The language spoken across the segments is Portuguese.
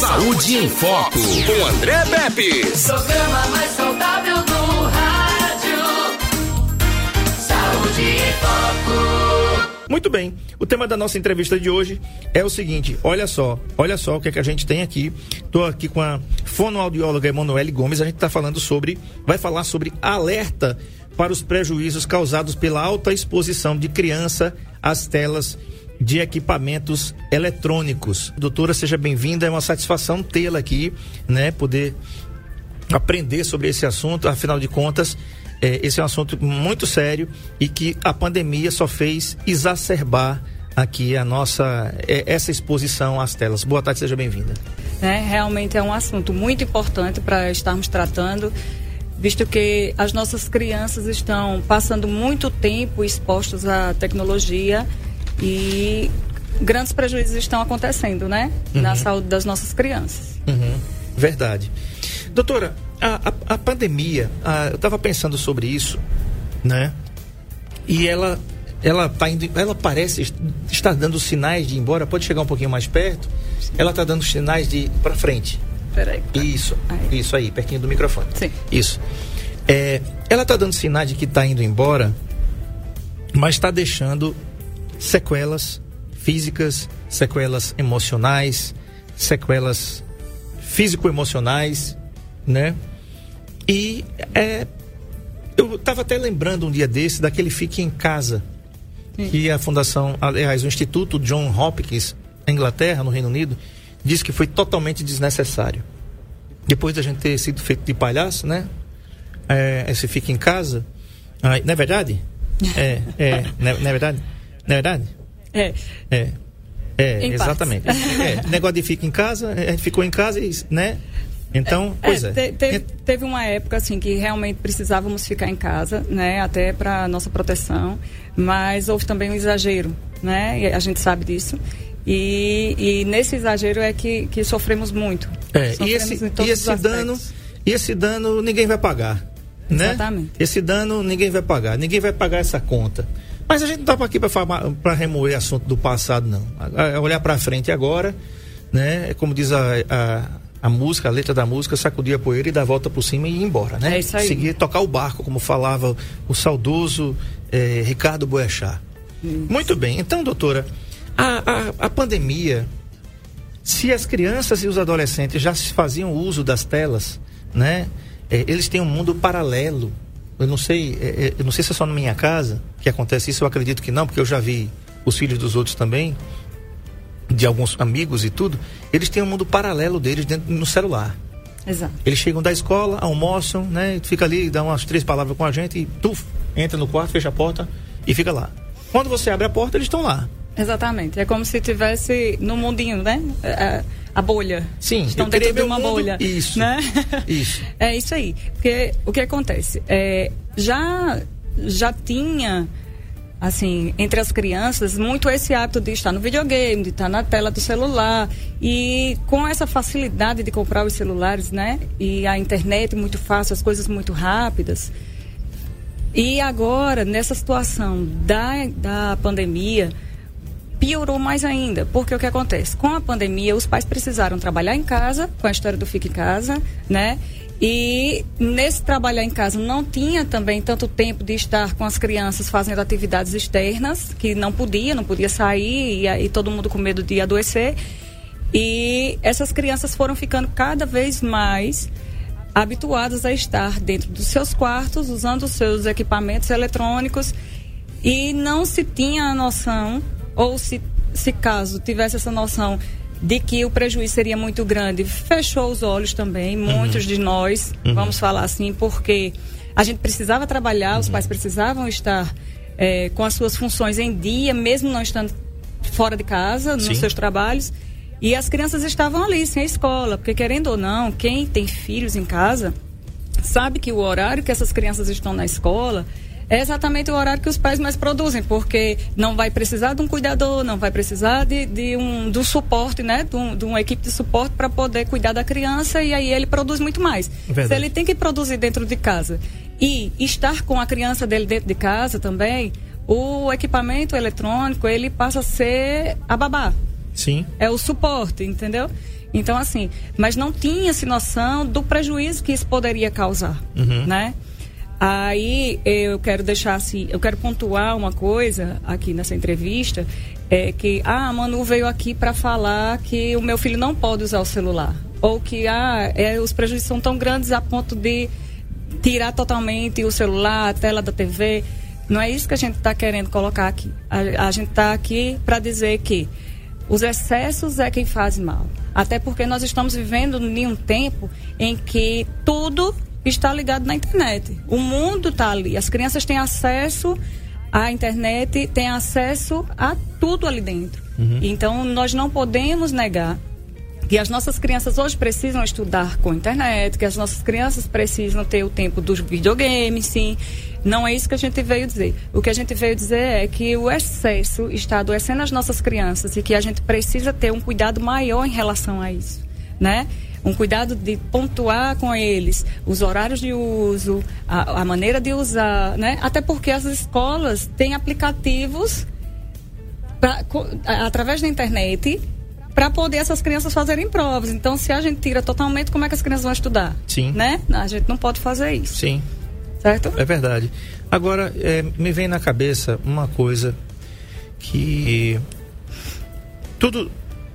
Saúde em Foco, com André Pepe. Programa mais saudável do rádio. Saúde em Foco. Muito bem. O tema da nossa entrevista de hoje é o seguinte: olha só, olha só o que, é que a gente tem aqui. Estou aqui com a fonoaudióloga Emanuele Gomes. A gente está falando sobre, vai falar sobre alerta para os prejuízos causados pela alta exposição de criança às telas de equipamentos eletrônicos. Doutora, seja bem-vinda. É uma satisfação tê-la aqui, né? Poder aprender sobre esse assunto. Afinal de contas, é, esse é um assunto muito sério e que a pandemia só fez exacerbar aqui a nossa é, essa exposição às telas. Boa tarde, seja bem-vinda. É, realmente é um assunto muito importante para estarmos tratando, visto que as nossas crianças estão passando muito tempo expostas à tecnologia e grandes prejuízos estão acontecendo, né? Uhum. Na saúde das nossas crianças. Uhum, verdade. Doutora, a, a, a pandemia, a, eu estava pensando sobre isso, né? E ela, ela tá indo, ela parece estar dando sinais de ir embora. Pode chegar um pouquinho mais perto. Ela está dando sinais de ir para frente. Peraí. Isso, Aí. isso aí, pertinho do microfone. Sim. Isso. É, ela está dando sinais de que está indo embora, mas está deixando sequelas físicas, sequelas emocionais, sequelas físico-emocionais, né? E é, eu estava até lembrando um dia desse daquele Fique em Casa, que a fundação, aliás, o Instituto John Hopkins, na Inglaterra, no Reino Unido, disse que foi totalmente desnecessário. Depois da gente ter sido feito de palhaço, né? É, esse Fique em Casa, ah, não é verdade? É, é, não é, não é verdade? Não é verdade? É. É. É, Em exatamente. É, negócio de fica em casa, a gente ficou em casa, e, né? Então, pois é. te- te- teve uma época assim que realmente precisávamos ficar em casa, né, até para nossa proteção, mas houve também um exagero, né? E a gente sabe disso. E, e nesse exagero é que, que sofremos muito. É, e Sofremos esse, em todos e esse dano, e esse dano ninguém vai pagar, né? Exatamente. Esse dano ninguém vai pagar, ninguém vai pagar essa conta. Mas a gente não está aqui para remover assunto do passado, não. É olhar para frente agora, né? Como diz a, a, a música, a letra da música, sacudir a poeira e dar a volta por cima e ir embora, né? É isso aí. Seguir, tocar o barco, como falava o saudoso eh, Ricardo Boechat. Muito bem. Então, doutora, a, a, a pandemia, se as crianças e os adolescentes já se faziam uso das telas, né? eles têm um mundo paralelo. Eu não sei, eh, eh, eu não sei se é só na minha casa que acontece isso. Eu acredito que não, porque eu já vi os filhos dos outros também, de alguns amigos e tudo. Eles têm um mundo paralelo deles dentro no celular. Exato. Eles chegam da escola, almoçam, né? Fica ali, dá umas três palavras com a gente e tuf, entra no quarto, fecha a porta e fica lá. Quando você abre a porta, eles estão lá. Exatamente. É como se tivesse no mundinho, né? É, A bolha. Sim, Estão dentro de uma mundo- bolha. Isso, Né? isso. É isso aí. Porque o que acontece? É, já, já tinha, assim, entre as crianças, muito esse hábito de estar no videogame, de estar na tela do celular. E com essa facilidade de comprar os celulares, né? E a internet muito fácil, as coisas muito rápidas. E agora, nessa situação da, da pandemia, piorou mais ainda. Porque o que acontece? Com a pandemia, os pais precisaram trabalhar em casa, com a história do Fica em Casa, né? E nesse trabalhar em casa não tinha também tanto tempo de estar com as crianças fazendo atividades externas, que não podia, não podia sair, e aí todo mundo com medo de adoecer. E essas crianças foram ficando cada vez mais habituadas a estar dentro dos seus quartos, usando os seus equipamentos eletrônicos e não se tinha a noção, ou se, se caso tivesse essa noção de que o prejuízo seria muito grande, fechou os olhos também, muitos de nós, vamos falar assim, porque a gente precisava trabalhar, os pais precisavam estar eh, com as suas funções em dia, mesmo não estando fora de casa, nos Sim. seus trabalhos. E as crianças estavam ali, sem a escola, porque querendo ou não, quem tem filhos em casa sabe que o horário que essas crianças estão na escola é exatamente o horário que os pais mais produzem, porque não vai precisar de um cuidador, não vai precisar de, de um, do suporte, né? De, um, de uma equipe de suporte para poder cuidar da criança e aí ele produz muito mais. Verdade. Se ele tem que produzir dentro de casa e estar com a criança dele dentro de casa também, o equipamento eletrônico ele passa a ser a babá Sim. é o suporte, entendeu? Então, assim, mas não tinha-se noção do prejuízo que isso poderia causar, Uhum. né? Aí eu quero deixar assim, eu quero pontuar uma coisa aqui nessa entrevista, é que ah, a Manu veio aqui para falar que o meu filho não pode usar o celular, ou que ah, é, os prejuízos são tão grandes a ponto de tirar totalmente o celular, a tela da TV. Não é isso que a gente está querendo colocar aqui. A, a gente está aqui para dizer que os excessos é quem faz mal. Até porque nós estamos vivendo em um tempo em que tudo está ligado na internet. O mundo está ali. As crianças têm acesso à internet, têm acesso a tudo ali dentro. Então, nós não podemos negar que as nossas crianças hoje precisam estudar com internet, que as nossas crianças precisam ter o tempo dos videogames, sim. Não é isso que a gente veio dizer. O que a gente veio dizer é que o excesso está adoecendo as nossas crianças e que a gente precisa ter um cuidado maior em relação a isso, né? Um cuidado de pontuar com eles os horários de uso, a, a maneira de usar, né? Até porque as escolas têm aplicativos pra, através da internet para poder essas crianças fazerem provas. Então, se a gente tira totalmente, como é que as crianças vão estudar? Sim. Né? A gente não pode fazer isso, Sim, certo? é verdade. Agora, é, me vem na cabeça uma coisa que. Tudo.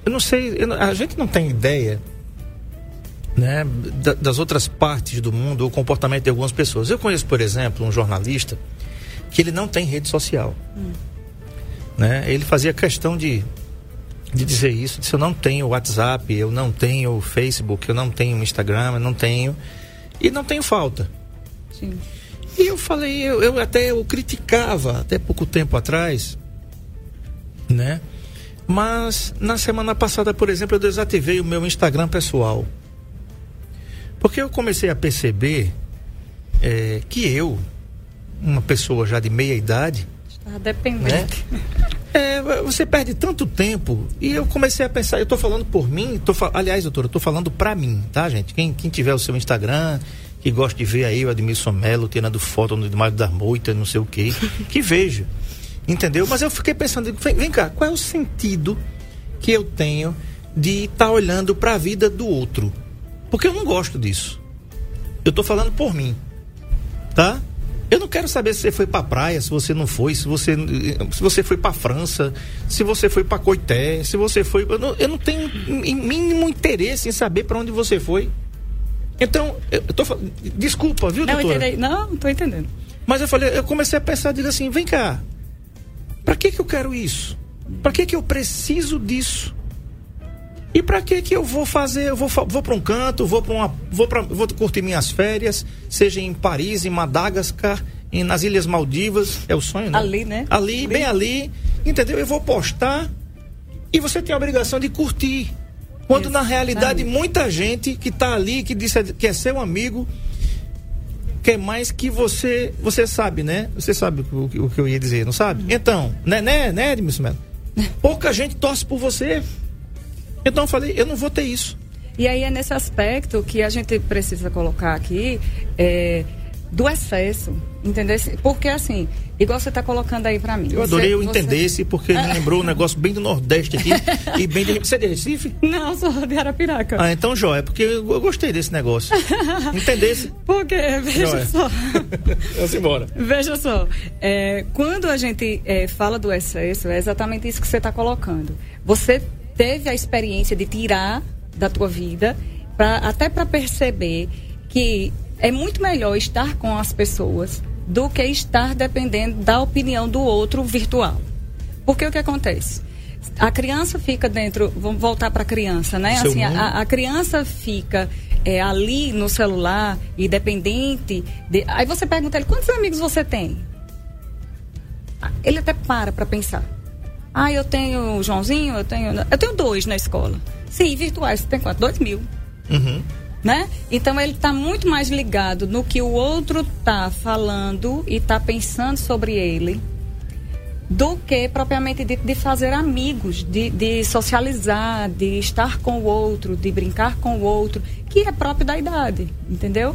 Eu não sei, eu a gente não tem ideia. Né, da- das outras partes do mundo, o comportamento de algumas pessoas. Eu conheço, por exemplo, um jornalista que ele não tem rede social. Né? Ele fazia questão de, de dizer isso, disse, eu não tenho WhatsApp, eu não tenho Facebook, eu não tenho Instagram, eu não tenho. E não tenho falta. Sim. E eu falei, eu, eu até eu criticava até pouco tempo atrás, né? Mas na semana passada, por exemplo, eu desativei o meu Instagram pessoal. Porque eu comecei a perceber eh, que eu, uma pessoa já de meia idade, Está dependente. é, você perde tanto tempo. E eu comecei a pensar, eu tô falando por mim, tô, aliás, doutora, eu tô falando pra mim, tá, gente? Quem, quem tiver o seu Instagram, que gosta de ver aí o Admilson Melo tirando foto no Mário das Moitas, não sei o quê, que veja. Entendeu? Mas eu fiquei pensando, vem, vem cá, qual é o sentido que eu tenho de estar olhando para a vida do outro? Porque eu não gosto disso. Eu tô falando por mim tá? Eu não quero saber se você foi pra praia, se você não foi, se você, se você foi pra França, se você foi pra Coité, se você foi. Eu não, eu não tenho mínimo interesse em saber pra onde você foi. Então, eu tô falando. Desculpa, viu, Não, doutora? entendi. Não, estou entendendo. Mas eu falei, eu comecei a pensar, digo assim, vem cá, pra que que eu quero isso? Pra que que eu preciso disso? E pra que que eu vou fazer? Eu vou, vou para um canto, vou para uma, vou para, vou curtir minhas férias, seja em Paris, em Madagascar, em, nas Ilhas Maldivas, é o sonho, né? Ali, né? Ali, Ali. bem ali, entendeu? Eu vou postar e você tem a obrigação de curtir. Quando na realidade muita gente que tá ali, que disse que é seu amigo, quer mais que você. Você sabe, né? Você sabe o, que- o que eu ia dizer, não sabe? Então, né, né, né, Edmilson Melo? Pouca gente torce por você. Então eu falei, eu não vou ter isso. E aí é nesse aspecto que a gente precisa colocar aqui é, do excesso, entendeu? Porque assim, igual você está colocando aí para mim. Eu adorei você- eu você- entender esse, porque me lembrou um negócio bem do Nordeste aqui. e bem de. Você é de Recife? Não, sou de Arapiraca. Ah, então joia, porque eu gostei desse negócio. Entendesse? Porque, veja Joia. só. Vamos embora. Veja só, é, quando a gente é, fala do excesso, é exatamente isso que você está colocando. Você teve a experiência de tirar da tua vida, pra, até para perceber que é muito melhor estar com as pessoas do que estar dependendo da opinião do outro virtual. Porque o que acontece? A criança fica dentro, vamos voltar para a criança, né? Seu Assim, a, a criança fica é, ali no celular e dependente. De... Aí você pergunta ele, quantos amigos você tem? Ah, Ele até para para pensar. Ah, eu tenho o Joãozinho, eu tenho. Eu tenho dois na escola. Sim, virtuais, você tem quanto? Dois mil. Uhum. Né? Então ele está muito mais ligado no que o outro está falando e está pensando sobre ele do que propriamente de, de fazer amigos, de, de socializar, de estar com o outro, de brincar com o outro, que é próprio da idade, entendeu?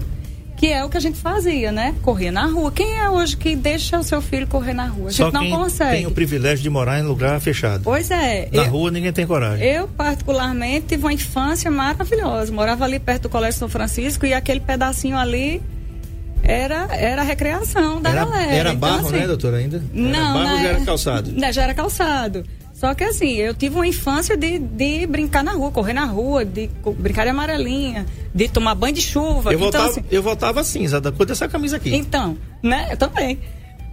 Que é o que a gente fazia, né? Correr na rua. Quem é hoje que deixa o seu filho correr na rua? A gente Só não quem consegue. tem o privilégio de morar em lugar fechado. Pois é. Na eu, rua ninguém tem coragem. eu, particularmente, tive uma infância maravilhosa. Morava ali perto do Colégio São Francisco e aquele pedacinho ali era, era a recreação da era, galera. era Então, barro, assim, né, doutora, ainda? Era Não, barro né? já era calçado? Já era calçado. Só que assim, eu tive uma infância de, de brincar na rua, correr na rua, de brincar de amarelinha, de tomar banho de chuva. Eu então, voltava, assim, eu voltava cinza, da cor dessa camisa aqui. então, né? Eu também.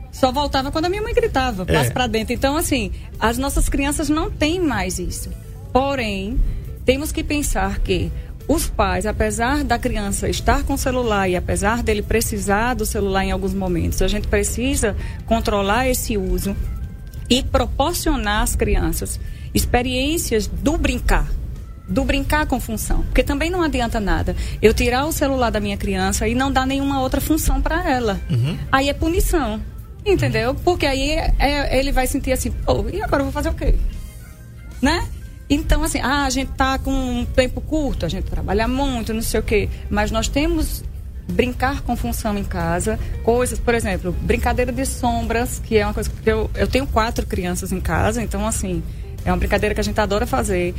Só voltava quando a minha mãe gritava, É. passa pra dentro. Então, assim, as nossas crianças não têm mais isso. Porém, temos que pensar que os pais, apesar da criança estar com o celular e apesar dele precisar do celular em alguns momentos, a gente precisa controlar esse uso e proporcionar às crianças experiências do brincar. Do brincar com função. Porque também não adianta nada eu tirar o celular da minha criança e não dar nenhuma outra função para ela. Aí é punição. Entendeu? Porque aí é- é- ele vai sentir assim, pô, e agora eu vou fazer o quê? Né? Então, assim, ah, a gente tá com um tempo curto, a gente trabalha muito, não sei o quê. Mas nós temos brincar com função em casa, coisas, por exemplo, brincadeira de sombras, que é uma coisa que eu, eu tenho quatro crianças em casa, então, assim, é uma brincadeira que a gente adora fazer.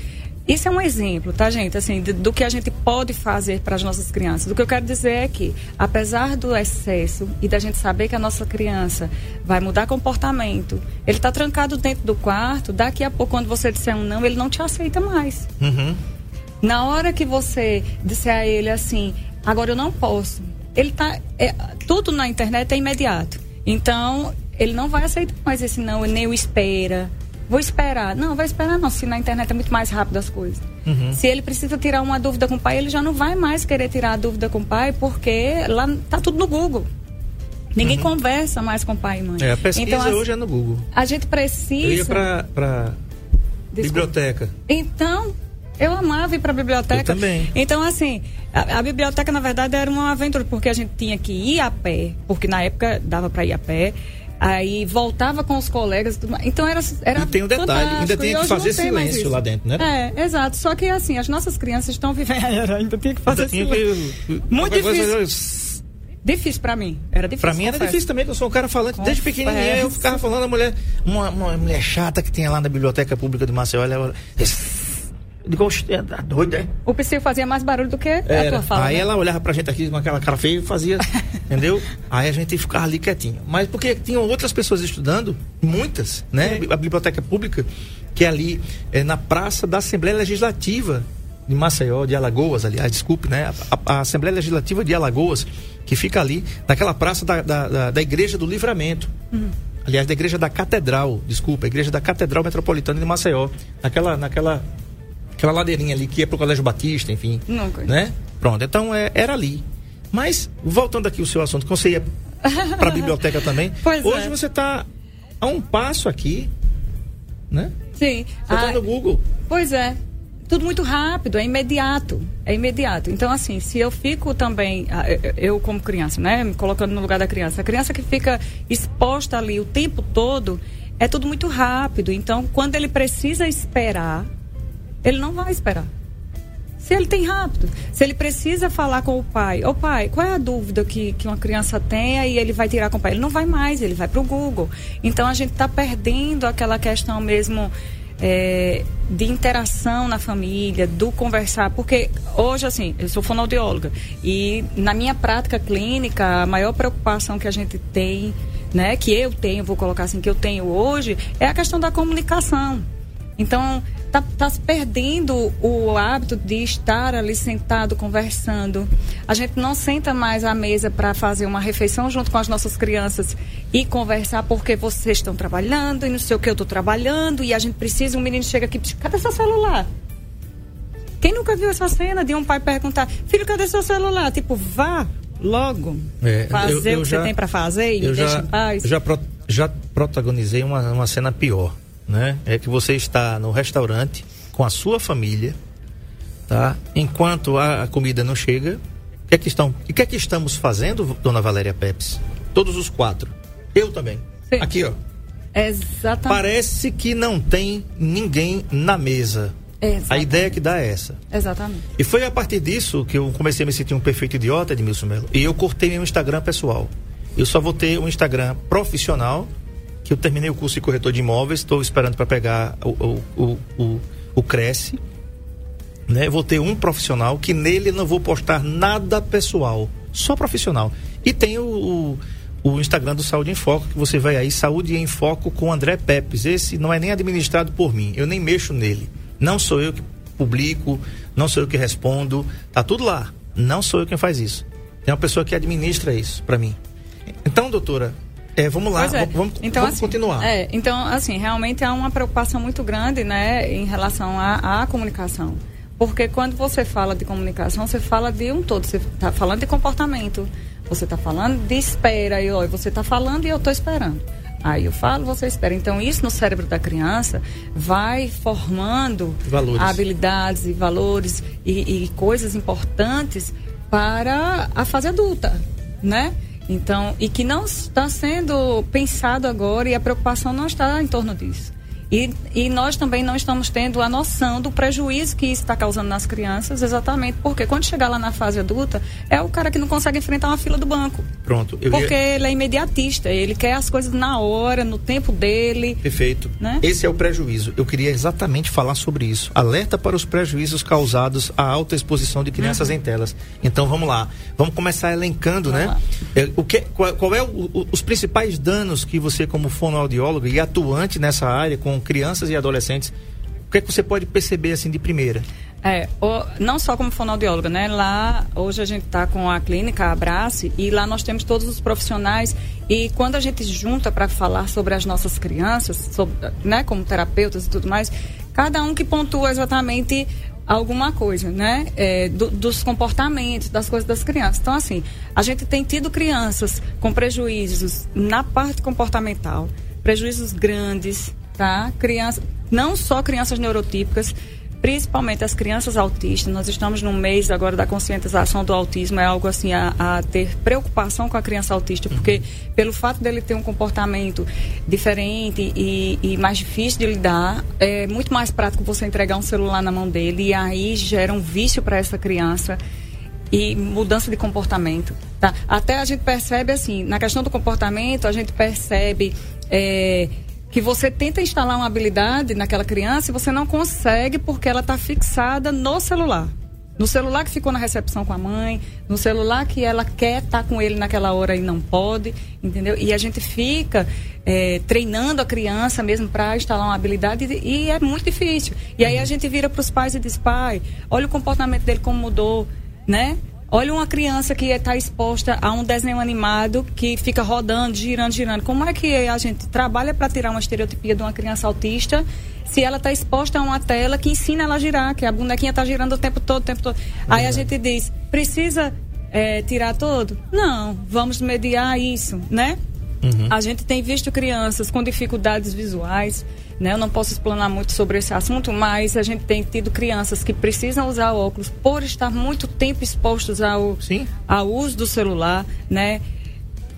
Isso é um exemplo, tá, gente? Assim, de- do que a gente pode fazer para as nossas crianças. O que eu quero dizer é que, apesar do excesso e da gente saber que a nossa criança vai mudar comportamento, ele está trancado dentro do quarto, daqui a pouco, quando você disser um não, ele não te aceita mais. Uhum. Na hora que você disser a ele assim, agora eu não posso, ele tá. é, tudo na internet é imediato. Então, ele não vai aceitar mais esse não, nem o espera. Vou esperar. Não, vai esperar não, se na internet é muito mais rápido as coisas. Se ele precisa tirar uma dúvida com o pai, ele já não vai mais querer tirar a dúvida com o pai, porque lá tá tudo no Google. Ninguém conversa mais com pai e mãe. É, a pesquisa então, hoje é no Google. a gente Eu precisa. ia pra, pra biblioteca. Então, eu amava ir para a biblioteca. Eu também. Então, assim, a, a biblioteca, na verdade, era uma aventura, porque a gente tinha que ir a pé, porque na época dava para ir a pé. Aí voltava com os colegas. Então era, era E tem um detalhe, ainda tinha que fazer silêncio lá dentro, né? É, exato. Só que assim, as nossas crianças estão vivendo. Era, ainda tinha que fazer tinha silêncio. que- Muito qualquer coisa- difícil. Difícil para mim. Era difícil. Pra mim era confesso. difícil também, que eu sou um cara falante. Desde Confesso. pequenininho eu ficava falando a mulher, uma, uma mulher chata que tinha lá na biblioteca pública de Maceió. Ela, eu digo, "Oxe, é, tá doido, é? O psico fazia mais barulho do que a Era. tua fala. Aí né? ela olhava pra gente aqui com aquela cara feia e fazia, entendeu? Aí a gente ficava ali quietinho. Mas porque tinham outras pessoas estudando, muitas, né? A biblioteca pública, que é ali é, na Praça da Assembleia Legislativa de Maceió, de Alagoas, aliás, desculpe, né? A, a Assembleia Legislativa de Alagoas, que fica ali, naquela praça da, da, da- da Igreja do Livramento. Aliás, da Igreja da Catedral, desculpa, a Igreja da Catedral Metropolitana de Maceió. Naquela, naquela aquela ladeirinha ali que ia pro Colégio Batista, enfim. Não conheço. né? Pronto, então é, era ali. Mas, voltando aqui ao seu assunto, que você ia pra biblioteca também. Pois hoje é. você tá a um passo aqui, né? Sim. Você tá Ah, no Google. Pois é. Tudo muito rápido, é imediato. É imediato. Então, assim, se eu fico também, ah, eu- eu como criança, né? Me colocando no lugar da criança. A criança que fica exposta ali o tempo todo, é tudo muito rápido. Então, quando ele precisa esperar, ele não vai esperar. Se ele tem rápido. Se ele precisa falar com o pai, ô pai, qual é a dúvida que, que uma criança tem e ele vai tirar com o pai? Ele não vai mais, ele vai para o Google. Então a gente está perdendo aquela questão mesmo é, de interação na família, do conversar. Porque hoje, assim, eu sou fonoaudióloga e na minha prática clínica, a maior preocupação que a gente tem, né, que eu tenho, vou colocar assim, que eu tenho hoje, é a questão da comunicação. Então, tá, tá se perdendo o hábito de estar ali sentado conversando. A gente não senta mais à mesa para fazer uma refeição junto com as nossas crianças e conversar porque vocês estão trabalhando e não sei o que eu estou trabalhando e a gente precisa, um menino chega aqui, cadê seu celular? Quem nunca viu essa cena de um pai perguntar, filho, cadê seu celular? Tipo, vá logo É, fazer eu- eu o que já- você tem para fazer e me deixa já, em paz. já, pro- já protagonizei uma, uma cena pior, né? É que você está no restaurante com a sua família, tá? Enquanto a, a comida não chega, o que é que estão? E o que é que estamos fazendo, dona Valéria Pepes? Todos os quatro. Eu também. Sim. Aqui, ó. Exatamente. Parece que não tem ninguém na mesa. A Exatamente. ideia que dá é essa. Exatamente. E foi a partir disso que eu comecei a me sentir um perfeito idiota, Edmilson Melo. E eu cortei meu Instagram pessoal. Eu só vou ter um Instagram profissional, que eu terminei o curso de corretor de imóveis, estou esperando para pegar o, o, o, o, Cresce. Né? Vou ter um profissional que nele não vou postar nada pessoal, só profissional. E tem o, o, o Instagram do Saúde em Foco, que você vai aí, Saúde em Foco com André Pepes. Esse não é nem administrado por mim, eu nem mexo nele. Não sou eu que publico, não sou eu que respondo, tá tudo lá. Não sou eu quem faz isso. Tem uma pessoa que administra isso para mim. Então, doutora, é, vamos lá, é. vamos, vamos, então, vamos assim, continuar. É, então, assim, realmente há uma preocupação muito grande, né, em relação à, à comunicação. Porque quando você fala de comunicação, você fala de um todo. Você está falando de comportamento, você está falando de espera, e ó, você está falando e eu estou esperando. Aí eu falo, você espera. Então, isso no cérebro da criança vai formando Valores. habilidades e valores e, e coisas importantes para a fase adulta, né? Então, e que não está sendo pensado agora e a preocupação não está em torno disso. E, e nós também não estamos tendo a noção do prejuízo que isso está causando nas crianças, exatamente porque quando chegar lá na fase adulta, é o cara que não consegue enfrentar uma fila do banco. Pronto, eu Porque ia... ele é imediatista, ele quer as coisas na hora, no tempo dele. Perfeito. Né? Esse é o prejuízo. Eu queria exatamente falar sobre isso. Alerta para os prejuízos causados à alta exposição de crianças em telas. Então vamos lá. Vamos começar elencando, Vamos né? É, o que, qual, qual é o- o- os principais danos que você, como fonoaudiólogo e atuante nessa área com crianças e adolescentes, o que, é que você pode perceber assim de primeira? É, o- não só como fonoaudióloga, né? Lá, hoje a gente está com a clínica Abrace e lá nós temos todos os profissionais e quando a gente junta para falar sobre as nossas crianças, sobre, né, como terapeutas e tudo mais, cada um que pontua exatamente alguma coisa, né? É, do- dos comportamentos, das coisas das crianças. Então, assim, a gente tem tido crianças com prejuízos na parte comportamental, prejuízos grandes, tá? Crianças, não só crianças neurotípicas, principalmente as crianças autistas. Nós estamos no mês agora da conscientização do autismo, é algo assim a, a ter preocupação com a criança autista, porque pelo fato dele ter um comportamento diferente e, e mais difícil de lidar, é muito mais prático você entregar um celular na mão dele e aí gera um vício para essa criança e mudança de comportamento. Tá? Até a gente percebe assim, na questão do comportamento, a gente percebe é, que você tenta instalar uma habilidade naquela criança e você não consegue porque ela está fixada no celular. No celular que ficou na recepção com a mãe, no celular que ela quer estar com ele naquela hora e não pode, entendeu? E a gente fica é, treinando a criança mesmo para instalar uma habilidade e, e é muito difícil. E aí a gente vira para os pais e diz: pai, olha o comportamento dele como mudou, né? Olha uma criança que está exposta a um desenho animado que fica rodando, girando, girando. Como é que a gente trabalha para tirar uma estereotipia de uma criança autista se ela está exposta a uma tela que ensina ela a girar, que a bonequinha está girando o tempo todo, o tempo todo. Aí a gente diz, precisa é, tirar todo? Não, vamos mediar isso, né? A gente tem visto crianças com dificuldades visuais, né? Eu não posso explanar muito sobre esse assunto, mas a gente tem tido crianças que precisam usar óculos por estar muito tempo expostos ao, Sim. ao uso do celular, né?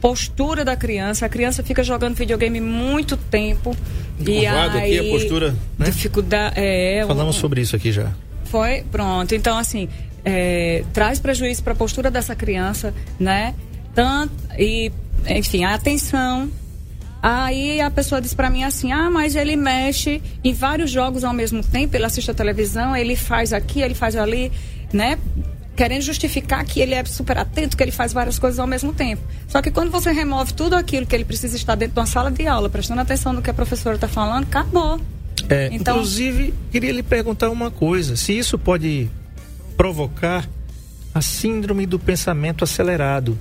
Postura da criança, a criança fica jogando videogame muito tempo e Encurvado aqui, aí a postura, né? dificuldade é Falamos um- sobre isso aqui já. foi, pronto. Então, assim, é, traz prejuízo para a postura dessa criança, né? Tanto, e, enfim, a atenção. Aí a pessoa diz para mim assim: ah, mas ele mexe em vários jogos ao mesmo tempo, ele assiste a televisão, ele faz aqui, ele faz ali, né? Querendo justificar que ele é super atento, que ele faz várias coisas ao mesmo tempo. Só que quando você remove tudo aquilo que ele precisa estar dentro de uma sala de aula, prestando atenção no que a professora está falando, acabou. É, Então- Inclusive, queria lhe perguntar uma coisa: se isso pode provocar a síndrome do pensamento acelerado.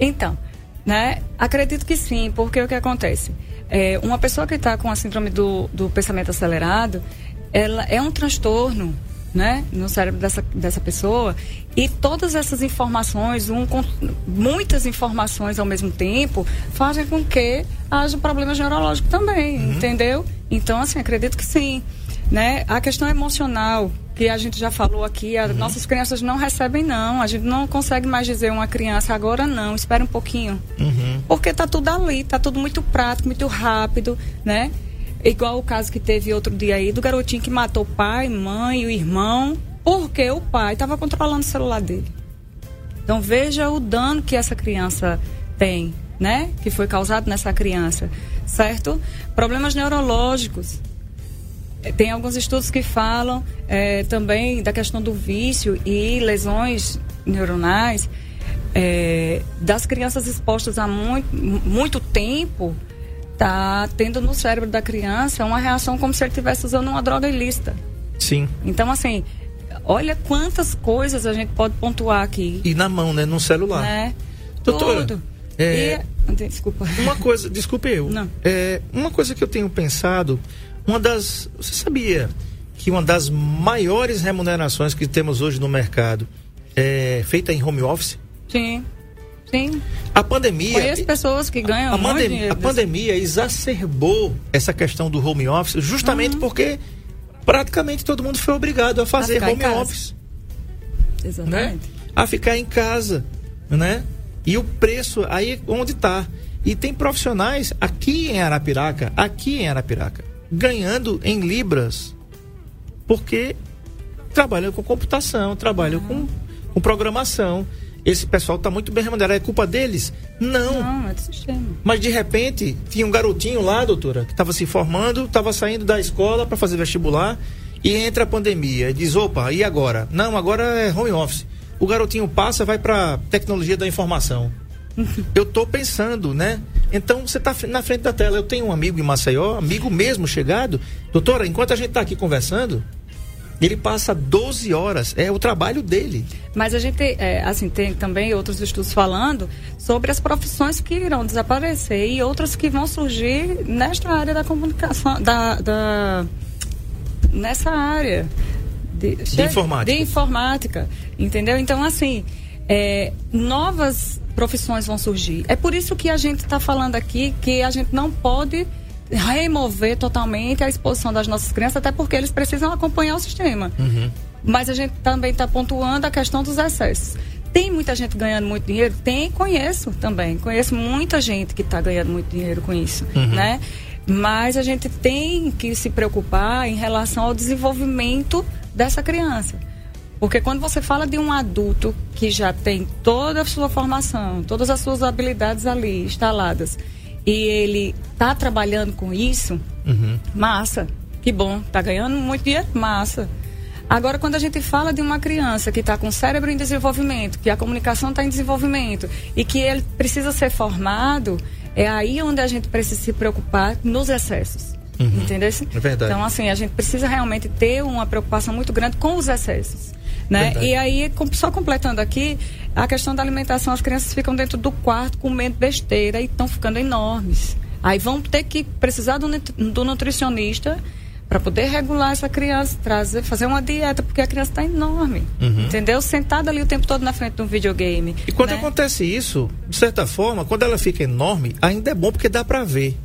Então, né? Acredito que sim, porque o que acontece? É, uma pessoa que está com a síndrome do, do pensamento acelerado, ela é um transtorno, né? No cérebro dessa, dessa pessoa e todas essas informações, um, muitas informações ao mesmo tempo, fazem com que haja um problema neurológico também, entendeu? Então, assim, acredito que sim. Né? A questão emocional, que a gente já falou aqui, as nossas crianças não recebem, não. A gente não consegue mais dizer uma criança agora não, espera um pouquinho. Porque tá tudo ali, tá tudo muito prático, muito rápido, né? Igual o caso que teve outro dia aí do garotinho que matou pai, mãe e o irmão, porque o pai estava controlando o celular dele. Então veja o dano que essa criança tem, né? Que foi causado nessa criança, certo? Problemas neurológicos. Tem alguns estudos que falam eh, também da questão do vício e lesões neuronais eh, das crianças expostas há muito, muito tempo tá tendo no cérebro da criança uma reação como se ele estivesse usando uma droga ilícita. Sim. Então, assim, olha quantas coisas a gente pode pontuar aqui, E na mão, né? No celular. né? Doutora, Tudo. é- E- Desculpa. Uma coisa, desculpe eu. Não. É, uma coisa que eu tenho pensado, uma das. Você sabia que uma das maiores remunerações que temos hoje no mercado é feita em home office? Sim, sim. A pandemia. Conheço pessoas que ganham a, muito pandem- a pandemia exacerbou essa questão do home office justamente porque praticamente todo mundo foi obrigado a fazer em home office, né? Exatamente. A ficar em casa, né? E o preço aí onde está. E tem profissionais aqui em Arapiraca, aqui em Arapiraca, ganhando em libras, porque trabalham com computação, trabalham com, com programação. Esse pessoal está muito bem remunerado. É culpa deles? Não. Não, é do sistema. Mas de repente, tinha um garotinho lá, doutora, que estava se formando, estava saindo da escola para fazer vestibular e entra a pandemia. E diz: opa, e agora? Não, agora é home office. O garotinho passa, vai para tecnologia da informação. Eu tô pensando, né? Então você tá na frente da tela. Eu tenho um amigo em Maceió, amigo mesmo chegado. Doutora, enquanto a gente tá aqui conversando, ele passa 12 horas. É o trabalho dele. Mas a gente, é, assim, tem também outros estudos falando sobre as profissões que irão desaparecer e outras que vão surgir nesta área da comunicação, da, da- nessa área de, informática. de informática, entendeu? Então, assim, é, novas profissões vão surgir. É por isso que a gente está falando aqui que a gente não pode remover totalmente a exposição das nossas crianças, até porque eles precisam acompanhar o sistema. Mas a gente também está pontuando a questão dos excessos. Tem muita gente ganhando muito dinheiro? Tem, conheço também. Conheço muita gente que está ganhando muito dinheiro com isso, né? Mas a gente tem que se preocupar em relação ao desenvolvimento dessa criança. Porque quando você fala de um adulto que já tem toda a sua formação, todas as suas habilidades ali instaladas, e ele está trabalhando com isso, massa, que bom, está ganhando muito dinheiro, massa. Agora, quando a gente fala de uma criança que está com o cérebro em desenvolvimento, que a comunicação está em desenvolvimento e que ele precisa ser formado, é aí onde a gente precisa se preocupar nos excessos. Entendeu? É verdade. Então, assim, a gente precisa realmente ter uma preocupação muito grande com os excessos. Né? Verdade. E aí, só completando aqui, a questão da alimentação, as crianças ficam dentro do quarto comendo besteira e estão ficando enormes. Aí vão ter que precisar do, do nutricionista para poder regular essa criança, trazer, fazer uma dieta, porque a criança está enorme. Entendeu? Sentada ali o tempo todo na frente de um videogame. Uhum. E quando né? acontece isso, de certa forma, quando ela fica enorme, ainda é bom porque dá pra ver.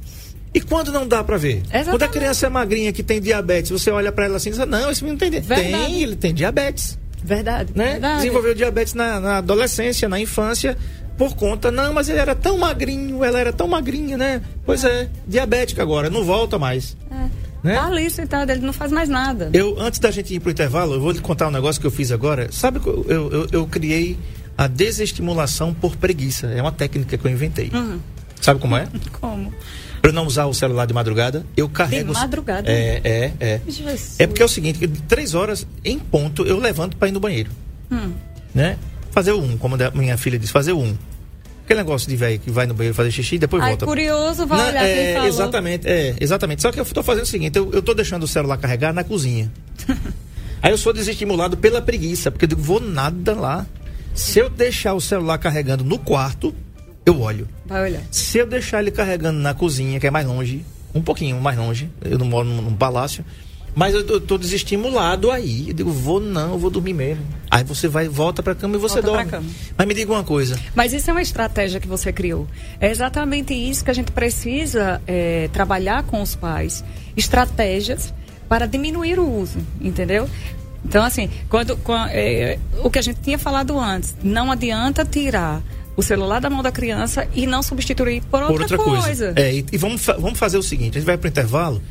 E quando não dá pra ver? Exatamente. Quando a criança é magrinha que tem diabetes, você olha pra ela assim e diz: "Não, esse menino tem diabetes". Verdade. Tem, ele tem diabetes, Verdade. né? verdade. Desenvolveu diabetes na, na adolescência, na infância, por conta, não, mas ele era tão magrinho, ela era tão magrinha, né? Pois é, diabética agora, não volta mais. É. Né? Tá ali sentado, ele não faz mais nada. Eu, antes da gente ir pro intervalo, eu vou lhe contar um negócio que eu fiz agora. Sabe que eu, eu, eu- eu criei a desestimulação por preguiça. É uma técnica que eu inventei. Uhum. Sabe como é? Como? Para não usar o celular de madrugada, eu carrego. madrugada? É, é, é. Jesus. É porque é o seguinte, que de três horas em ponto eu levanto para ir no banheiro. Hum. Né? Fazer um, como a minha filha diz, fazer um. Aquele negócio de velho que vai no banheiro fazer xixi e depois Ai, volta. curioso, vai Não, olhar quem é, falou. Exatamente, é, exatamente. Só que eu tô fazendo o seguinte, eu, eu tô deixando o celular carregar na cozinha. Aí eu sou desestimulado pela preguiça, porque eu digo, vou nada lá. Se eu deixar o celular carregando no quarto, eu olho. Vai olhar. Se eu deixar ele carregando na cozinha, que é mais longe, um pouquinho mais longe, eu não moro num, num palácio, mas eu tô, tô desestimulado aí. Eu digo, vou não, eu vou dormir mesmo. Aí você vai, volta pra cama e você Volta dorme. cama. Mas me diga uma coisa. Mas isso é uma estratégia que você criou. É exatamente isso que a gente precisa é, trabalhar com os pais. Estratégias para diminuir o uso, entendeu? Então, assim, quando, quan- é, o que a gente tinha falado antes, não adianta tirar o celular da mão da criança e não substituir por outra, por outra coisa. É, e, e vamos, fa- vamos fazer o seguinte: a gente vai pro intervalo.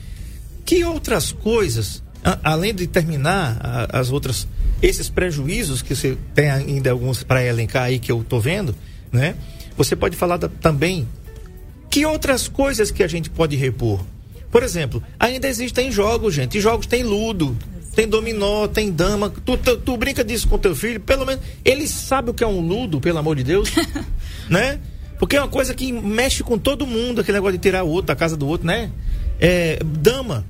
que outras coisas, a, além de terminar a, as outras, esses prejuízos que você tem ainda alguns para elencar aí que eu tô vendo, né? Você pode falar da, também que outras coisas que a gente pode repor? Por exemplo, ainda existem jogos, gente. E jogos tem ludo, tem dominó, tem dama. Tu, tu, tu, brinca disso com teu filho, pelo menos ele sabe o que é um ludo, pelo amor de Deus, né? Porque é uma coisa que mexe com todo mundo, aquele negócio de tirar o outro da casa do outro, né? É, dama.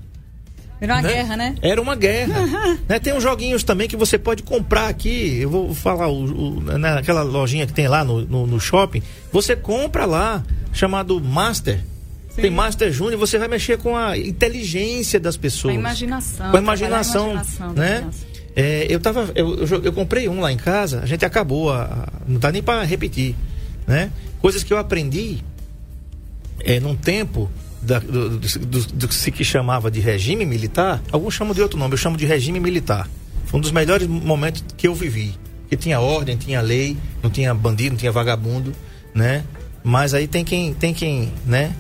Era uma né? guerra, né? Era uma guerra. né? Tem uns joguinhos também que você pode comprar aqui. Eu vou falar o, o, naquela lojinha que tem lá no, no, no shopping. Você compra lá, chamado Master. Sim. Tem Master Júnior, você vai mexer com a inteligência das pessoas. Com a imaginação. Com a imaginação, imaginação né? É, eu, tava, eu, eu, eu, comprei um lá em casa, a gente acabou, a, não dá nem para repetir, né? Coisas que eu aprendi é, num tempo da, do, do, do, do, que se chamava de regime militar, alguns chamam de outro nome, eu chamo de regime militar. Foi um dos melhores momentos que eu vivi. Que tinha ordem, tinha lei, não tinha bandido, não tinha vagabundo, né? Mas aí tem quem, tem quem, né?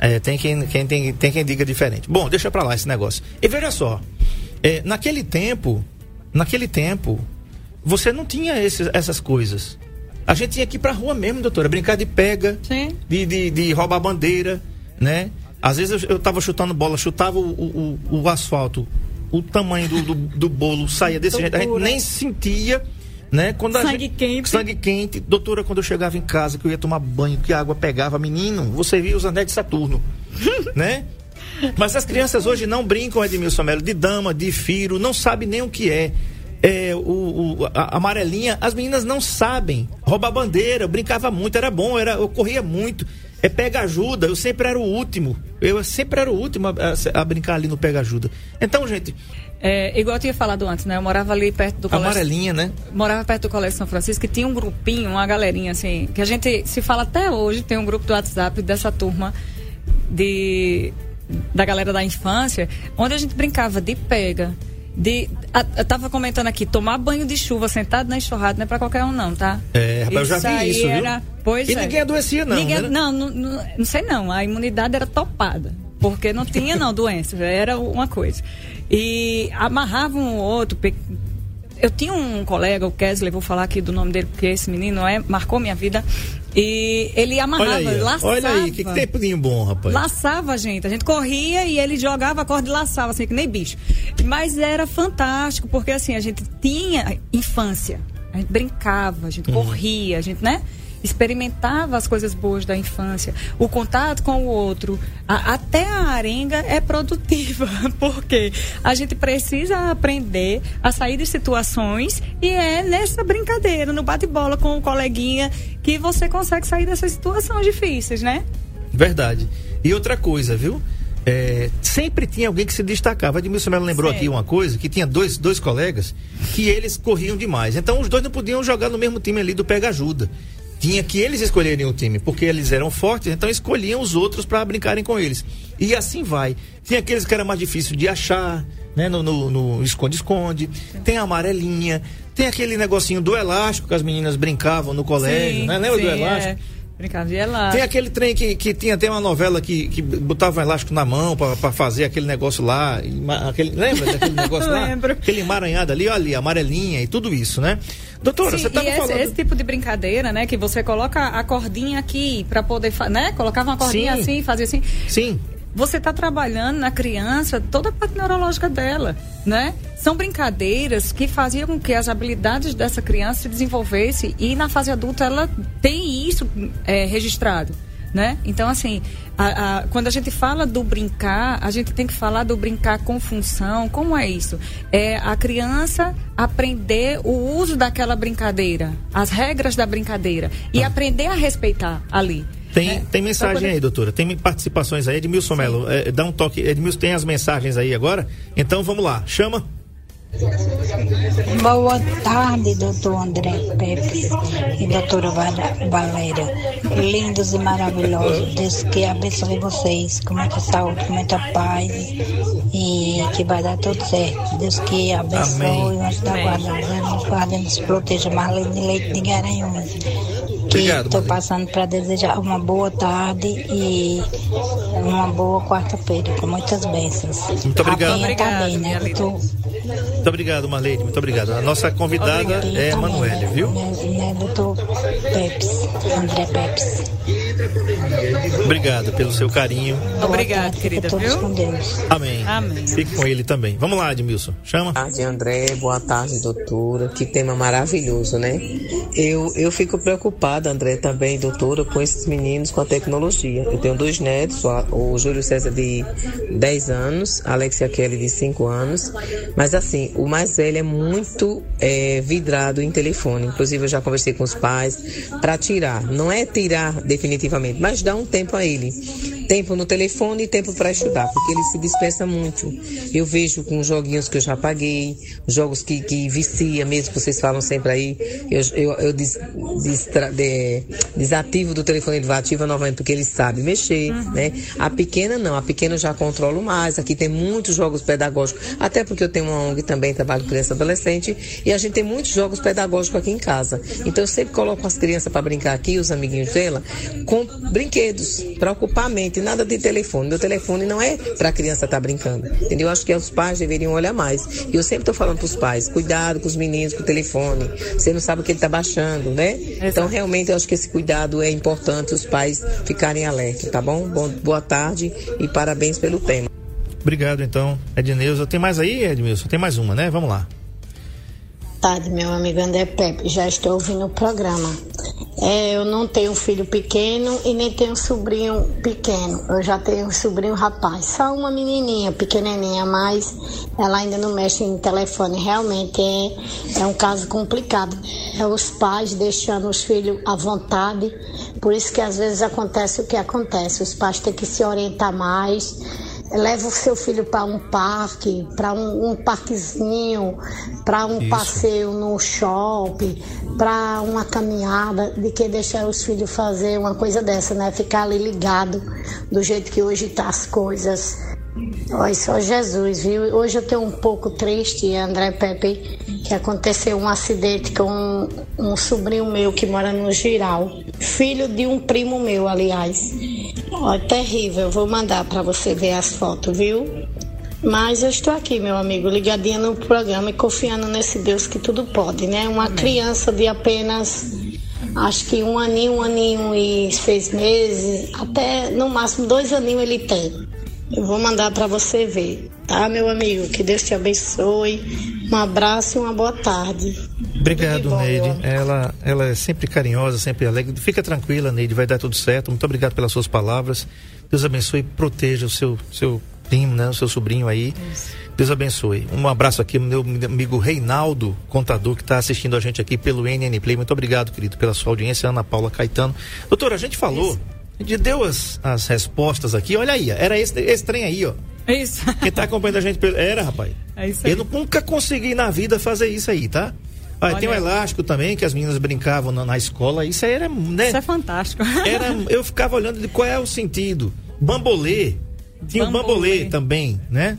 É, tem quem, quem tem, tem quem diga diferente. Bom, deixa para lá esse negócio. E veja só, é, naquele tempo, naquele tempo, você não tinha esses, essas coisas. A gente tinha que ir pra rua mesmo, doutora, brincar de pega. De, de, de roubar bandeira, né? Às vezes eu, eu tava chutando bola, chutava o, o, o, o asfalto, o tamanho do, do, do bolo saía desse jeito, a gente nem sentia né? Quando sangue gente, quente. Sangue quente. Doutora, quando eu chegava em casa, que eu ia tomar banho, que a água pegava, menino, você via os anéis de Saturno, né? Mas as crianças hoje não brincam, Edmilson Melo, de dama, de firo, não sabem nem o que é. É, o, o a, amarelinha, as meninas não sabem. Roubar bandeira, eu brincava muito, era bom, era, eu corria muito. É pega ajuda, eu sempre era o último. Eu sempre era o último a, a, a brincar ali no pega ajuda. Então, gente, é, igual eu tinha falado antes, né? Eu morava ali perto do colégio. Amarelinha, né? Morava perto do Colégio São Francisco, que tinha um grupinho, uma galerinha, assim, que a gente se fala até hoje, tem um grupo do WhatsApp dessa turma de da galera da infância, onde a gente brincava de pega. De, a, eu tava comentando aqui, tomar banho de chuva sentado na enxurrada não é pra qualquer um, não, tá? É, rapaz, eu já vi isso, era, viu? Pois e é. ninguém adoecia, não. Ninguém, né? não, não, não, não sei não. A imunidade era topada. Porque não tinha, não, doença. Era uma coisa. E amarravam um outro. Eu tinha um colega, o Kesley, vou falar aqui do nome dele, porque esse menino é, marcou minha vida. E ele amarrava, olha aí, laçava. Olha aí, que tempinho bom, rapaz. Laçava a gente. A gente corria e ele jogava a corda e laçava, assim, que nem bicho. Mas era fantástico, porque assim, a gente tinha infância. A gente brincava, a gente uhum. corria, a gente, né? Experimentava as coisas boas da infância, o contato com o outro, a, até a arenga é produtiva, porque a gente precisa aprender a sair de situações e é nessa brincadeira, no bate-bola com o coleguinha, que você consegue sair dessas situações difíceis, né? Verdade. E outra coisa, viu? É, sempre tinha alguém que se destacava. Edmilson Melo lembrou Sim. aqui uma coisa, que tinha dois, dois colegas que eles corriam demais. Então os dois não podiam jogar no mesmo time ali do Pega Ajuda tinha que eles escolherem o time, porque eles eram fortes, então escolhiam os outros para brincarem com eles. E assim vai. Tinha aqueles que era mais difícil de achar, né? No esconde-esconde. Tem a amarelinha. Tem aquele negocinho do elástico que as meninas brincavam no colégio, sim, né? Lembra sim, do elástico? É. Brincava de elástico. Tem aquele trem que, que tinha até uma novela que, que botava um elástico na mão para fazer aquele negócio lá. Aquele, lembra daquele negócio lá? Lembro. Aquele emaranhado ali, olha, amarelinha e tudo isso, né? Doutora, Sim, você estava falando... esse tipo de brincadeira, né? Que você coloca a cordinha aqui para poder, né? Colocava uma cordinha Sim. assim, fazia assim. Sim. Você está trabalhando na criança toda a parte neurológica dela, né? São brincadeiras que faziam com que as habilidades dessa criança se desenvolvessem e na fase adulta ela tem isso é, registrado né? Então, assim, a, a, quando a gente fala do brincar, a gente tem que falar do brincar com função. Como é isso? É a criança aprender o uso daquela brincadeira, as regras da brincadeira e ah. aprender a respeitar ali. Tem, é, tem mensagem poder... aí, doutora. Tem participações aí. Edmilson Melo, é, dá um toque. Edmilson, tem as mensagens aí agora? Então vamos lá. Chama. Boa tarde, doutor André Pepe e doutora Valéria. Lindos e maravilhosos. Deus que abençoe vocês com muita saúde, com muita paz e que vai dar tudo certo. Deus que abençoe o anjo da guarda, nos guarda nos proteja. Marlene Leite de Garanhuns. Obrigado, Estou passando para desejar uma boa tarde e uma boa quarta-feira, com muitas bênçãos. Muito obrigado. Tá Obrigada, bem, né? tô... Muito obrigado, Marlene. Muito obrigado. A nossa convidada Penha é Emanuele, né? viu? Né, né, doutor Pepes, André Pepes. Obrigado pelo seu carinho. Tarde, querida, viu? com Deus. Amém. Amém. Fique com ele também. Vamos lá, Edmilson. Chama. Boa tarde, André. Boa tarde, doutora. Que tema maravilhoso, né? Eu, eu fico preocupada, André, também, doutora, com esses meninos com a tecnologia. Eu tenho dois netos, o o Júlio César de 10 anos, a Alexia Kelly de 5 anos. Mas assim, o mais velho é muito é, vidrado em telefone. Inclusive, eu já conversei com os pais para tirar. Não é tirar definitivamente, mas dar um tempo a ele. Tempo no telefone e tempo para estudar, porque ele se dispersa muito. Eu vejo com os joguinhos que eu já paguei, jogos que, que vicia mesmo, que vocês falam sempre aí. Eu, eu, eu des- destra- de- desativo do telefone, ele vai ativa novamente, porque ele sabe mexer, né? A pequena não, a pequena eu já controlo mais. Aqui tem muitos jogos pedagógicos, até porque eu tenho uma ONG também, trabalho com criança e adolescente, e a gente tem muitos jogos pedagógicos aqui em casa. Então eu sempre coloco as crianças para brincar aqui, os amiguinhos dela, com brinquedos, para ocupar a mente, nada de telefone. Meu telefone não é para a criança estar brincando, entendeu? Eu acho que os pais deveriam olhar mais. E eu sempre estou falando para os pais, cuidado com os meninos com o telefone, você não sabe o que ele está baixando, né? Então realmente eu acho que esse cuidado é importante, os pais ficarem alerta, tá bom? bom boa tarde e parabéns pelo tema. Obrigado, então, Edneuza. Tem mais aí, Edmilson? Tem mais uma, né? Vamos lá. Tarde, meu amigo André Pepe. Já estou ouvindo o programa. É, eu não tenho filho pequeno e nem tenho sobrinho pequeno. Eu já tenho um sobrinho rapaz. Só uma menininha, pequenininha, mas ela ainda não mexe em telefone. Realmente é, é um caso complicado. É os pais deixando os filhos à vontade. Por isso que às vezes acontece o que acontece. Os pais têm que se orientar mais leva o seu filho para um parque, para um, um parquezinho, para um Isso. passeio no shopping, para uma caminhada, de que deixar os filhos fazer uma coisa dessa, né? Ficar ali ligado do jeito que hoje tá as coisas. Olha só Jesus, viu? Hoje eu estou um pouco triste, André Pepe, que aconteceu um acidente com um, um sobrinho meu que mora no Giral, filho de um primo meu, aliás. Ó, terrível, vou mandar para você ver as fotos, viu? Mas eu estou aqui, meu amigo, ligadinha no programa e confiando nesse Deus que tudo pode, né? Uma criança de apenas, acho que um aninho, um aninho e seis meses, até no máximo dois aninhos ele tem. Eu vou mandar para você ver, tá, meu amigo? Que Deus te abençoe. Um abraço e uma boa tarde. Obrigado, bom, Neide. meu. Ela, ela é sempre carinhosa, sempre alegre. Fica tranquila, Neide, vai dar tudo certo. Muito obrigado pelas suas palavras. Deus abençoe e proteja o seu, seu primo, né? O seu sobrinho aí. Deus abençoe. Um abraço aqui, meu amigo Reinaldo, contador, que está assistindo a gente aqui pelo NN Play. Muito obrigado, querido, pela sua audiência. Ana Paula Caetano. Doutora, a gente falou, a gente deu as, as respostas aqui. Olha aí, era esse, esse trem aí, ó. É isso. Quem tá acompanhando a gente pelo... Era, rapaz. É isso aí. Eu nunca consegui na vida fazer isso aí, tá? Ah, Olha tem um aí. elástico também que as meninas brincavam na, na escola. Isso aí era, né? Isso é fantástico. Era, eu ficava olhando de qual é o sentido. Bambolê. Tinha o bambolê Bambolê. também, né?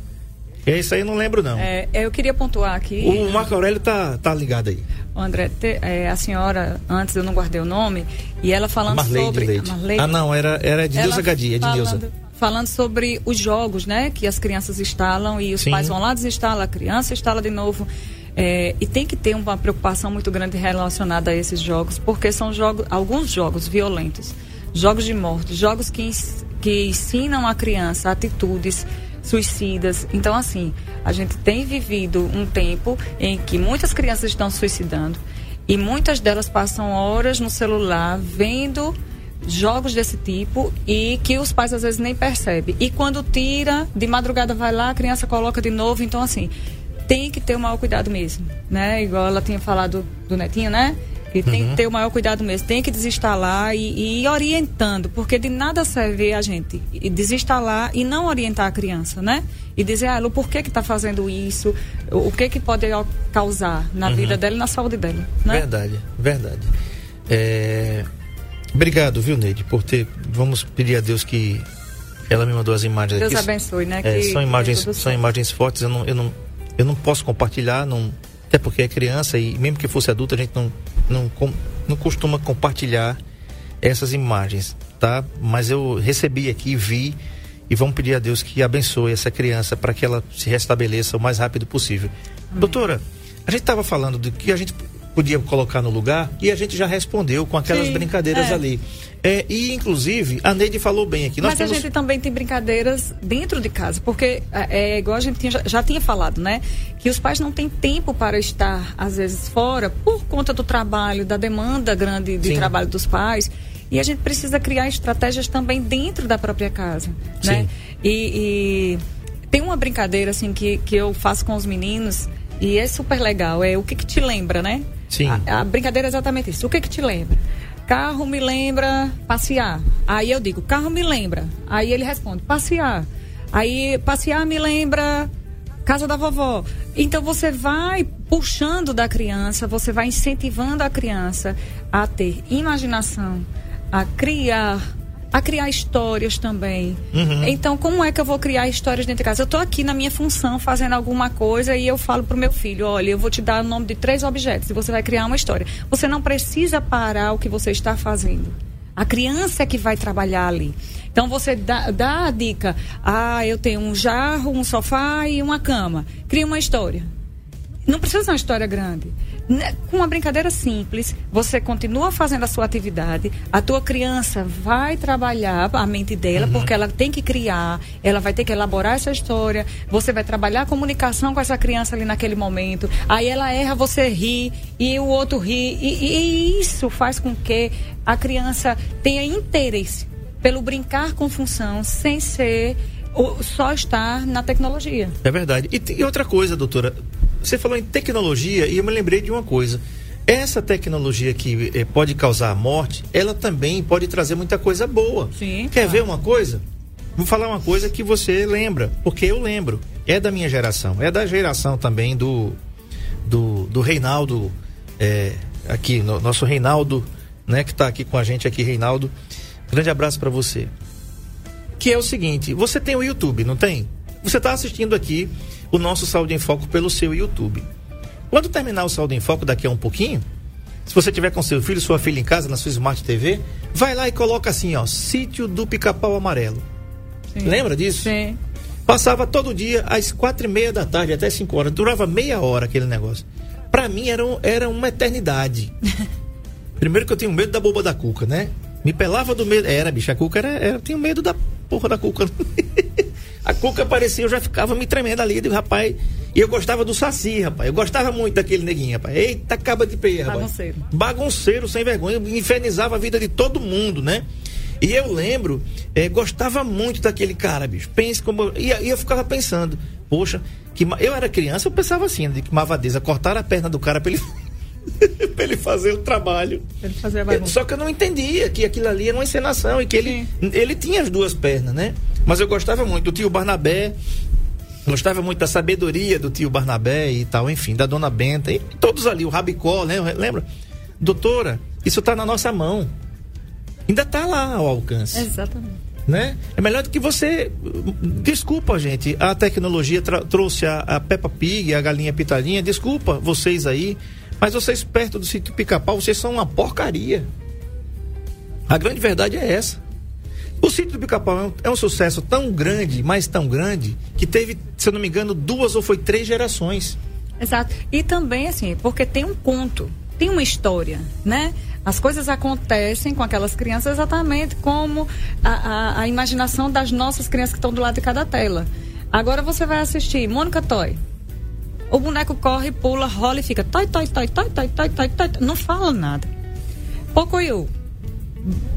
Esse aí eu não lembro, não. É, eu queria pontuar aqui. O Marco Aurélio tá, tá ligado aí. André, te- é, a senhora, antes eu não guardei o nome, e ela falando Marleide sobre. Leite. Marleide. Ah, não, era, era Ednilza Ela Gadia, Ednilza. falando, falando sobre os jogos, né? Que as crianças instalam e os Sim. pais vão lá, desinstalam, a criança instala de novo. É, e tem que ter uma preocupação muito grande relacionada a esses jogos, porque são jogos, alguns jogos violentos, jogos de morte, jogos que, que ensinam a criança atitudes suicidas. Então, assim, a gente tem vivido um tempo em que muitas crianças estão suicidando e muitas delas passam horas no celular vendo jogos desse tipo e que os pais às vezes nem percebem. E quando tira, de madrugada vai lá, a criança coloca de novo. Então, assim, tem que ter o maior cuidado mesmo, né? Igual ela tinha falado do netinho, né? Que tem que ter o maior cuidado mesmo, tem que desinstalar e, e ir orientando, porque de nada serve a gente e desinstalar e não orientar a criança, né? E dizer, ah, Lu, por que que tá fazendo isso? O, o que que pode causar na vida dela e na saúde dela, né? Verdade, verdade. É, Obrigado, viu, Neide, por ter. Vamos pedir a Deus que ela me mandou as imagens Deus aqui. abençoe, né? É, são imagens, são certo. imagens fortes. Eu não, eu não, eu não posso compartilhar, não, até porque é criança e mesmo que fosse adulto a gente não, não, não costuma compartilhar essas imagens, tá? Mas eu recebi aqui, vi e vamos pedir a Deus que abençoe essa criança para que ela se restabeleça o mais rápido possível. Amém. Doutora, a gente estava falando do que a gente podia colocar no lugar e a gente já respondeu com aquelas Sim, brincadeiras é. ali. É, e, inclusive, a Neide falou bem aqui. Mas temos... a gente também tem brincadeiras dentro de casa, porque é, é igual a gente tinha, já, já, tinha falado, né? Que os pais não têm tempo para estar, às vezes, fora por conta do trabalho, da demanda grande de Sim. trabalho dos pais. E a gente precisa criar estratégias também dentro da própria casa, Sim. né? E, e, tem uma brincadeira, assim, que, que eu faço com os meninos e é super legal. É o que que te lembra, né? Sim. A, a brincadeira é exatamente isso. O que que te lembra? Carro me lembra passear. Aí eu digo, carro me lembra. Aí ele responde, passear. Aí passear me lembra casa da vovó. Então você vai puxando da criança, você vai incentivando a criança a ter imaginação, a criar a criar histórias também. Uhum. Então, como é que eu vou criar histórias dentro de casa? Eu estou aqui na minha função fazendo alguma coisa e eu falo para o meu filho: olha, eu vou te dar o nome de três objetos e você vai criar uma história. Você não precisa parar o que você está fazendo. A criança é que vai trabalhar ali. Então você dá, dá a dica: ah, eu tenho um jarro, um sofá e uma cama. Cria uma história. Não precisa ser uma história grande. Né, com uma brincadeira simples, você continua fazendo a sua atividade, a tua criança vai trabalhar a mente dela, uhum. porque ela tem que criar, ela vai ter que elaborar essa história, você vai trabalhar a comunicação com essa criança ali naquele momento, aí ela erra, você ri, e o outro ri, e, e isso faz com que a criança tenha interesse pelo brincar com função, sem ser só estar na tecnologia. É verdade. E, e outra coisa, doutora, você falou em tecnologia e eu me lembrei de uma coisa. Essa tecnologia que eh, pode causar a morte, ela também pode trazer muita coisa boa. Sim, Quer claro. ver uma coisa? Vou falar uma coisa que você lembra, porque eu lembro. É da minha geração, é da geração também do do, do Reinaldo, é, aqui, no, nosso Reinaldo, né, que está aqui com a gente aqui, Reinaldo. Grande abraço para você. Que é o seguinte, você tem o YouTube, não tem? Você está assistindo aqui o nosso Saúde em Foco pelo seu YouTube. Quando terminar o Saúde em Foco daqui a um pouquinho, se você tiver com seu filho, sua filha em casa, na sua Smart TV, vai lá e coloca assim, ó, Sítio do Pica-Pau Amarelo. Sim. Lembra disso? Sim. Passava todo dia às quatro e meia da tarde até cinco horas. Durava meia hora aquele negócio. Para mim era, um, era uma eternidade. Primeiro que eu tinha medo da boba da cuca, né? Me pelava do medo. Era, bicho, a cuca era. era eu tinha medo da porra da cuca. A cuca aparecia, eu já ficava me tremendo ali, digo, rapaz. E eu gostava do Saci, rapaz. Eu gostava muito daquele neguinho, rapaz. Eita, caba de peia, rapaz. Bagunceiro. Bagunceiro, sem vergonha. Infernizava a vida de todo mundo, né? E eu lembro, é, gostava muito daquele cara, bicho. Pense como. E, e eu ficava pensando, poxa, que eu era criança, eu pensava assim, de que mavadeza, cortar a perna do cara pra ele. pra ele fazer o trabalho. Ele fazer a. Só que eu não entendia que aquilo ali era uma encenação e que ele, ele tinha as duas pernas, né? Mas eu gostava muito do tio Barnabé, gostava muito da sabedoria do tio Barnabé e tal, enfim, da dona Benta, e todos ali, o Rabicó, lembra? lembra? Doutora, isso está na nossa mão. Ainda está lá ao alcance. Exatamente. Né? É melhor do que você. Desculpa, gente. A tecnologia trouxe a, a Peppa Pig, a galinha pitadinha. Desculpa vocês aí. Mas vocês perto do sítio pica-pau, vocês são uma porcaria. A grande verdade é essa. O sítio do Pica-Pau é, um, é um, sucesso tão grande, mas tão grande, que teve, se eu não me engano, duas ou foi três gerações. Exato. E também, assim, porque tem um conto, tem uma história, né? As coisas acontecem com aquelas crianças exatamente como a, a, a imaginação das nossas crianças que estão do lado de cada tela. Agora você vai assistir Mônica Toy. O boneco corre, pula, rola e fica toy, toy, toy, toy, toy, toy, toy, toy. Não fala nada. Pocoyo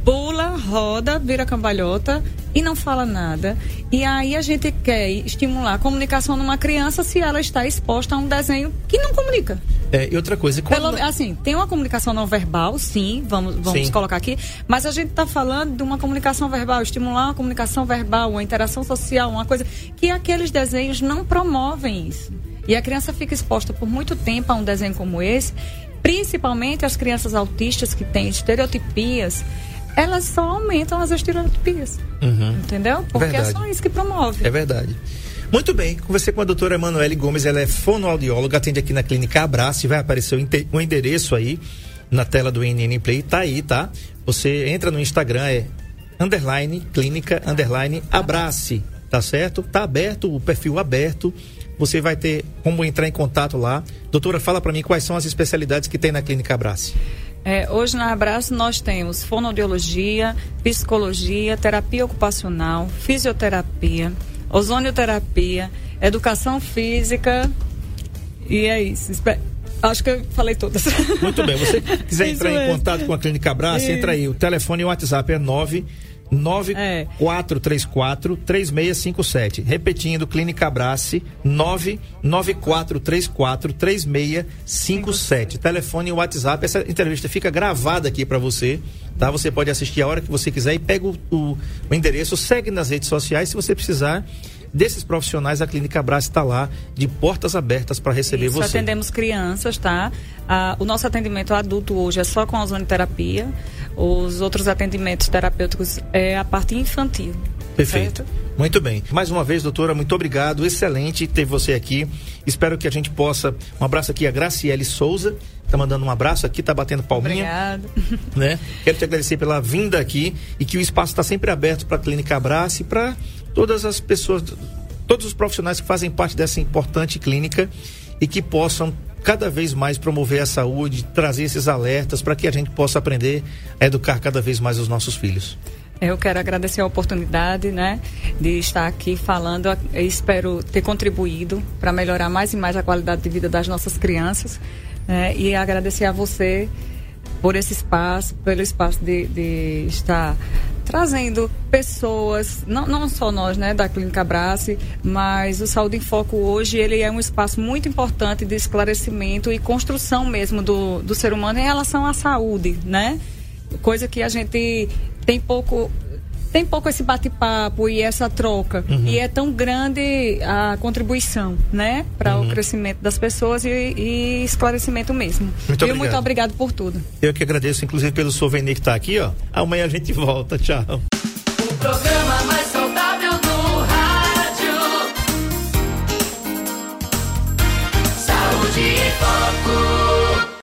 pula, roda, vira cambalhota e não fala nada. E aí a gente quer estimular a comunicação numa criança se ela está exposta a um desenho que não comunica. É, e outra coisa, quando... Pelo, assim, tem uma comunicação não verbal, sim, vamos, vamos sim. colocar aqui, mas a gente está falando de uma comunicação verbal, estimular uma comunicação verbal, uma interação social, uma coisa que aqueles desenhos não promovem isso. E a criança fica exposta por muito tempo a um desenho como esse principalmente as crianças autistas que têm estereotipias, elas só aumentam as estereotipias. Uhum. Entendeu? Porque é verdade. é só isso que promove. É verdade. Muito bem, conversei com a doutora Emanuele Gomes, ela é fonoaudióloga, atende aqui na clínica Abraço, vai aparecer o, endereço aí. na tela do NN Play, tá aí, tá? Você entra no Instagram, é underline, clínica, underline, abrace, tá certo? Tá aberto, o perfil aberto. Você vai ter como entrar em contato lá. Doutora, fala para mim quais são as especialidades que tem na Clínica Abrace. É, hoje na Abraço nós temos fonoaudiologia, psicologia, terapia ocupacional, fisioterapia, ozonioterapia, educação física e é isso. Acho que eu falei todas. Muito bem. Você quiser entrar em contato com a Clínica Abraço, entra aí. O telefone e o WhatsApp é 9 9434 3657. Repetindo, Clínica Abrace 99434 3657. Telefone e WhatsApp. Essa entrevista fica gravada aqui para você, tá? Você pode assistir a hora que você quiser e pega o, o, o endereço, segue nas redes sociais se você precisar desses profissionais, a Clínica Abraço está lá de portas abertas para receber Isso, você. atendemos crianças, tá? Ah, o nosso atendimento adulto hoje é só com a ozonoterapia. Os outros atendimentos terapêuticos é a parte infantil. Perfeito. Certo? Muito bem. Mais uma vez, doutora, muito obrigado. Excelente ter você aqui. Espero que a gente possa. Um abraço aqui a Graciele Souza. Tá mandando um abraço aqui, tá batendo palminha. Obrigada. Né? Quero te agradecer pela vinda aqui e que o espaço está sempre aberto para a Clínica Abraço e para todas as pessoas, todos os profissionais que fazem parte dessa importante clínica e que possam cada vez mais promover a saúde, trazer esses alertas para que a gente possa aprender a educar cada vez mais os nossos filhos. Eu quero agradecer a oportunidade, né, de estar aqui falando. Eu espero ter contribuído para melhorar mais e mais a qualidade de vida das nossas crianças. Né, e agradecer a você por esse espaço, pelo espaço de, de estar trazendo pessoas, não, não só nós, né, da Clínica Abrace, mas o Saúde em Foco hoje, ele é um espaço muito importante de esclarecimento e construção mesmo do, do ser humano em relação à saúde, né? Coisa que a gente tem pouco tem pouco esse bate-papo e essa troca. Uhum. E é tão grande a contribuição, né? Para uhum. o crescimento das pessoas e, e esclarecimento mesmo. Muito e obrigado. muito obrigado por tudo. Eu que agradeço, inclusive, pelo souvenir que está aqui, ó. Amanhã a gente volta. Tchau. O programa mais